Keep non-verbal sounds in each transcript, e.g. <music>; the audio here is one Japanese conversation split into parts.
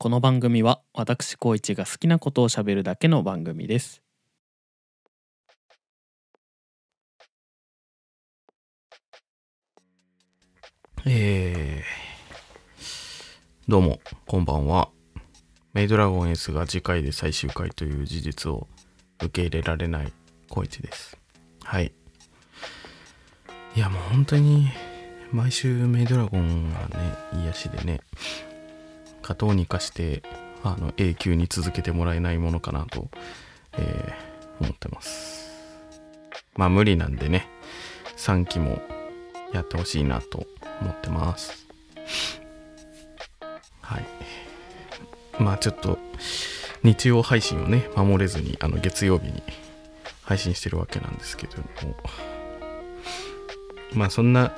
この番組は私高一が好きなことをしゃべるだけの番組ですえー、どうも、こんばんは。メイドラゴン S が次回で最終回という事実を受け入れられないコイチです。はい。いや、もう本当に、毎週メイドラゴンがね、癒しでね、かどうにかして、あの、永久に続けてもらえないものかなと、えー思ってます。まあ無理なんでね、3期もやってほしいなと思ってます。はい。まあちょっと、日曜配信をね、守れずに、あの、月曜日に配信してるわけなんですけども、まあそんな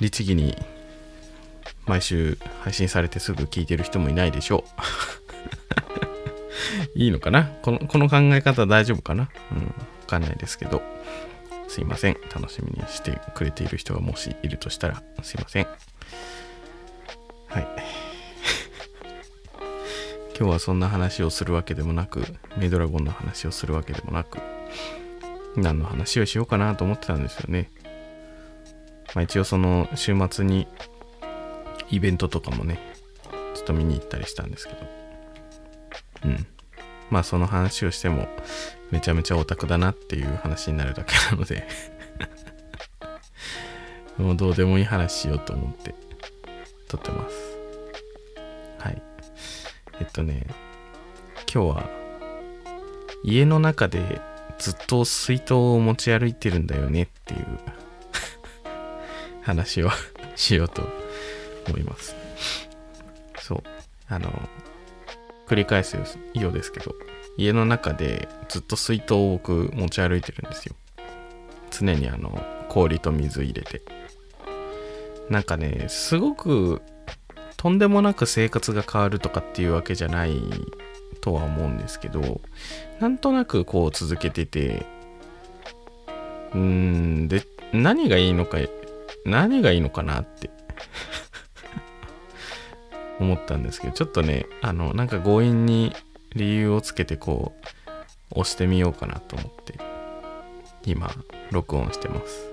律儀に毎週配信されてすぐ聞いてる人もいないでしょう。<laughs> いいのかな？このこの考え方大丈夫かな？うん。わかんないですけど。すいません。楽しみにしてくれている人がもしいるとしたら、すいません。はい。<laughs> 今日はそんな話をするわけでもなく、メイドラゴンの話をするわけでもなく、何の話をしようかなと思ってたんですよね。まあ一応その週末にイベントとかもね、ちょっと見に行ったりしたんですけど、うん。まあその話をしても、めちゃめちゃオタクだなっていう話になるだけなので。<laughs> もうどうでもいい話しようと思って撮ってます。はい。えっとね今日は家の中でずっと水筒を持ち歩いてるんだよねっていう。話をしようと思います。そう。あの繰り返すようですけど家の中でずっと水筒を僕持ち歩いてるんですよ。常にあの氷と水入れて。なんかねすごくとんでもなく生活が変わるとかっていうわけじゃないとは思うんですけどなんとなくこう続けててうーんで何がいいのか何がいいのかなって。思ったんですけどちょっとねあのなんか強引に理由をつけてこう押してみようかなと思って今録音してます。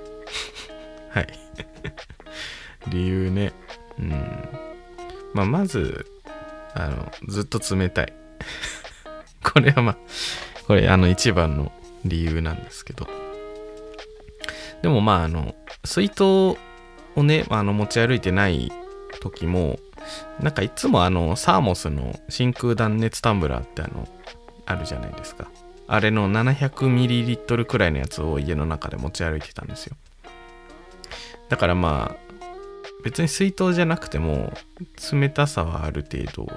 <laughs> はい。<laughs> 理由ね。うん。まあまずあのずっと冷たい。<laughs> これはまあこれあの一番の理由なんですけど。でもまああの水筒をねあの持ち歩いてない時もなんかいつもあのサーモスの真空断熱タンブラーってあのあるじゃないですか。あれの 700ml くらいのやつを家の中で持ち歩いてたんですよ。だからまあ別に水筒じゃなくても冷たさはある程度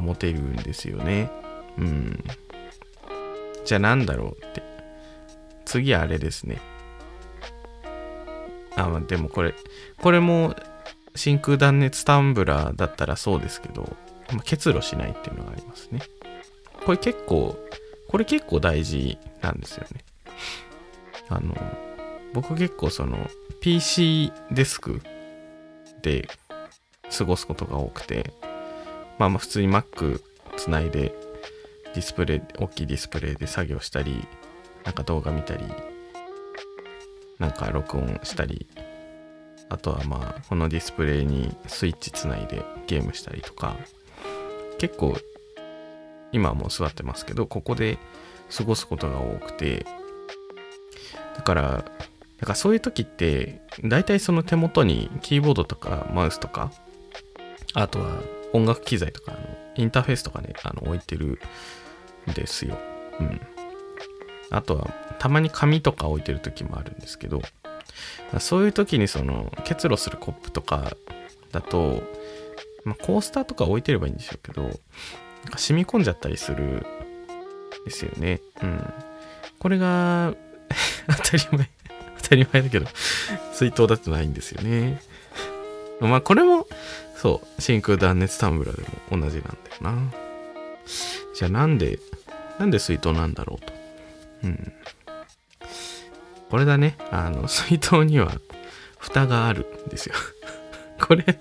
保てるんですよね。うん。じゃあなんだろうって。次あれですね。あまあでもこれこれも真空断熱タンブラーだったらそうですけど、まあ結露しないっていうのがありますね。これ結構、これ結構大事なんですよね。あの、僕結構その PC デスクで過ごすことが多くて、まあまあ普通に Mac つないでディスプレイ、大きいディスプレイで作業したり、なんか動画見たり、なんか録音したり、あとはまあこのディスプレイにスイッチつないでゲームしたりとか結構今はもう座ってますけどここで過ごすことが多くてだからなんかそういう時って大体その手元にキーボードとかマウスとかあとは音楽機材とかのインターフェースとかねあの置いてるんですよ。うん。あとはたまに紙とか置いてる時もあるんですけどそういう時にその結露するコップとかだと、まあ、コースターとか置いてればいいんでしょうけど、なんか染み込んじゃったりするですよね。うん。これが <laughs> 当たり前、当たり前だけど、水筒だとないんですよね。まあこれも、そう、真空断熱タンブラーでも同じなんだよな。じゃあなんで、なんで水筒なんだろうと。うん。これだね。あの、<laughs> 水筒には蓋があるんですよ。<laughs> これ、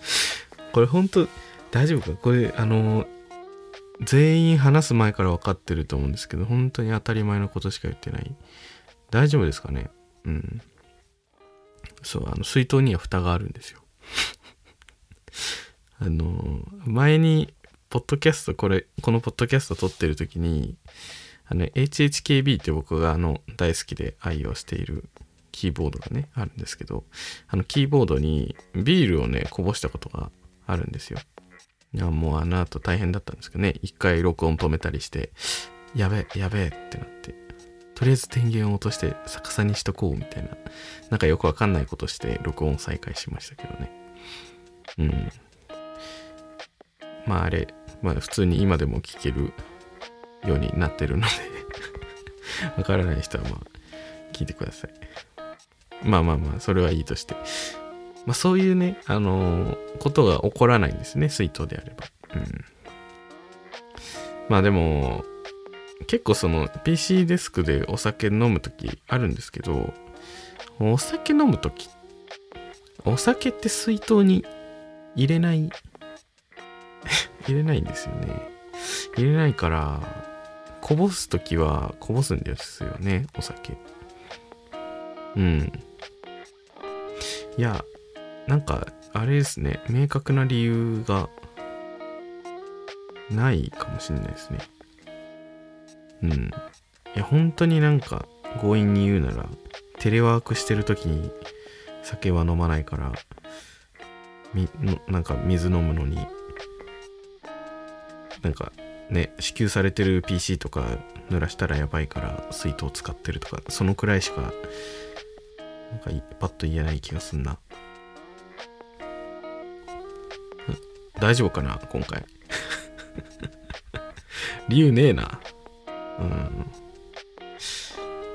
これほんと大丈夫か？これ、あの、全員話す前から分かってると思うんですけど、本当に当たり前のことしか言ってない。大丈夫ですかね？うん。そう、あの、水筒には蓋があるんですよ。<laughs> あの、前に、ポッドキャスト、これ、このポッドキャスト撮ってる時に、あの、HHKB って僕があの、大好きで愛用しているキーボードがね、あるんですけど、あの、キーボードにビールをね、こぼしたことがあるんですよ。いや、もうあの後大変だったんですけどね、一回録音止めたりして、やべえ、やべえってなって、とりあえず電源を落として逆さにしとこうみたいな、なんかよくわかんないことして録音再開しましたけどね。うん。まああれ、まあ普通に今でも聞けるようになってるので <laughs> わからない人はまあ聞いてください。まあまあまあ、それはいいとして。まあそういうね、あのーことが起こらないんですね、水筒であれば。うん。まあでも、結構その PC デスクでお酒飲むときあるんですけど、お酒飲むとき、お酒って水筒に入れない、<laughs> 入れないんですよね。入れないから、こぼすときはこぼすんですよね、お酒。うん。いや、なんか、あれですね、明確な理由がないかもしれないですね。うん。いや、本当になんか、強引に言うなら、テレワークしてる時に酒は飲まないから、み、のなんか水飲むのに、なんかね、支給されてる PC とか濡らしたらやばいから水筒使ってるとか、そのくらいしか、なんかパッと言えない気がすんな。大丈夫かな今回。<laughs> 理由ねえな。うん。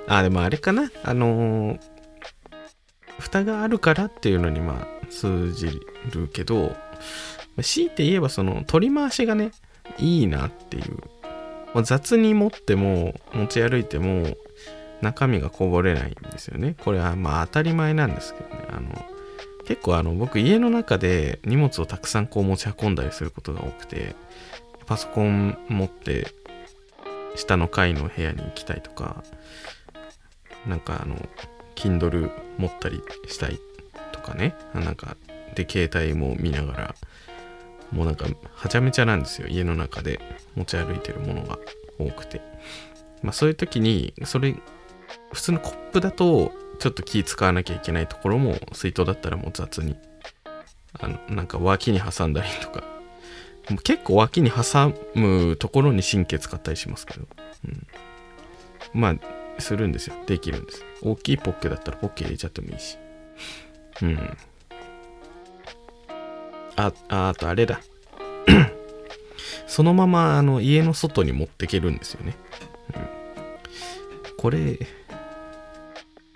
あ、でもあれかなあのー蓋があるからっていうのにまあ通じるけど、強いて言えばその取り回しがね、いいなっていう。まあ雑に持っても持ち歩いても中身がこぼれないんですよね。これはまあ当たり前なんですけどね。あの、結構あの僕家の中で荷物をたくさんこう持ち運んだりすることが多くて、パソコン持って下の階の部屋に行きたいとか、なんかあの、Kindle 持ったりしたいとかね、なんか、で、携帯も見ながら、もうなんか、はちゃめちゃなんですよ。家の中で持ち歩いてるものが多くて。まあそういう時に、それ、普通のコップだと、ちょっと気使わなきゃいけないところも、水筒だったらもう雑に、あの、なんか脇に挟んだりとか、結構脇に挟むところに神経使ったりしますけど、うん、まあするんですよ。できるんです。大きいポッケだったらポッケ入れちゃってもいいし。うん。ああとあれだ。そのままあの家の外に持ってけるんですよね、うん、これ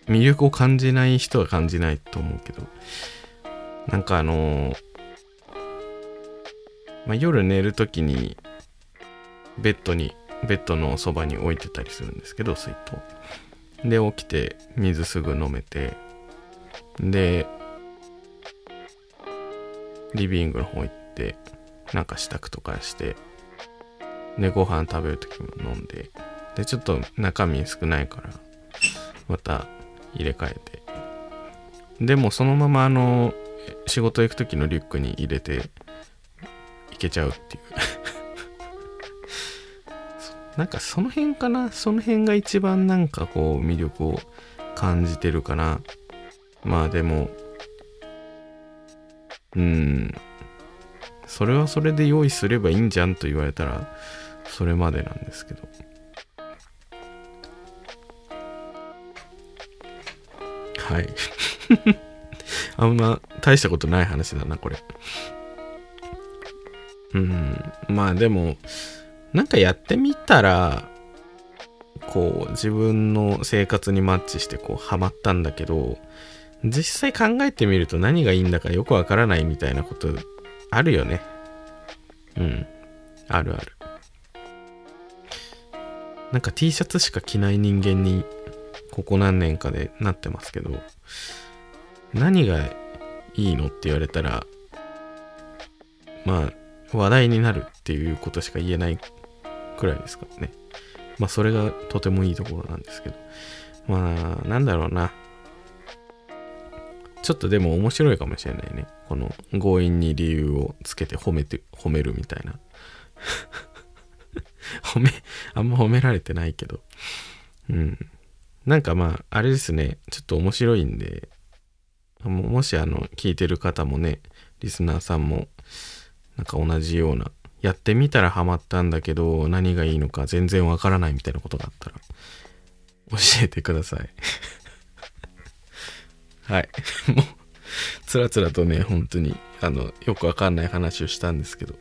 魅力を感じない人は感じないと思うけど。なんかあのまあ、夜寝るときにベッドにベッドのそばに置いてたりするんですけど水筒。で起きて水すぐ飲めて。でリビングの方行ってなんか支度とかしてでご飯食べるときも飲んででちょっと中身少ないからまた入れ替えて。でもそのままあの仕事行く時のリュックに入れていけちゃうっていう。<laughs> なんかその辺かな？その辺が一番なんかこう魅力を感じてるかな。まあでもうん。それはそれで用意すればいいんじゃんと言われたらそれまでなんですけど。はい。<laughs> あんま大したことない話だなこれ。うん。まあでもなんかやってみたらこう自分の生活にマッチしてこうハマったんだけど実際考えてみると何がいいんだかよくわからないみたいなことあるよねうんあるあるなんか T シャツしか着ない人間にここ何年かでなってますけど何がいいのって言われたらまあ話題になるっていうことしか言えないくらいですからね。まあそれがとてもいいところなんですけど。まあなんだろうな。ちょっとでも面白いかもしれないね。この強引に理由をつけて褒めて、褒めるみたいな。<laughs> 褒め、あんま褒められてないけど。うん。なんかまあ、あれですね。ちょっと面白いんで、もしあの、聞いてる方もね、リスナーさんも、なんか同じような、やってみたらハマったんだけど、何がいいのか全然わからないみたいなことがあったら、教えてください。はい。<laughs> もう、つらつらとね、本当に、あの、よくわかんない話をしたんですけど、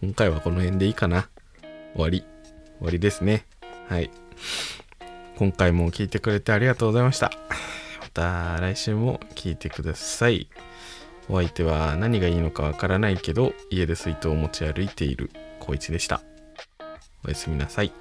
今回はこの辺でいいかな。終わり。終わりですね。はい。今回も聞いてくれてありがとうございました。また来週も聞いてください。お相手は何がいいのかわからないけど、家で水筒を持ち歩いている光一でした。おやすみなさい。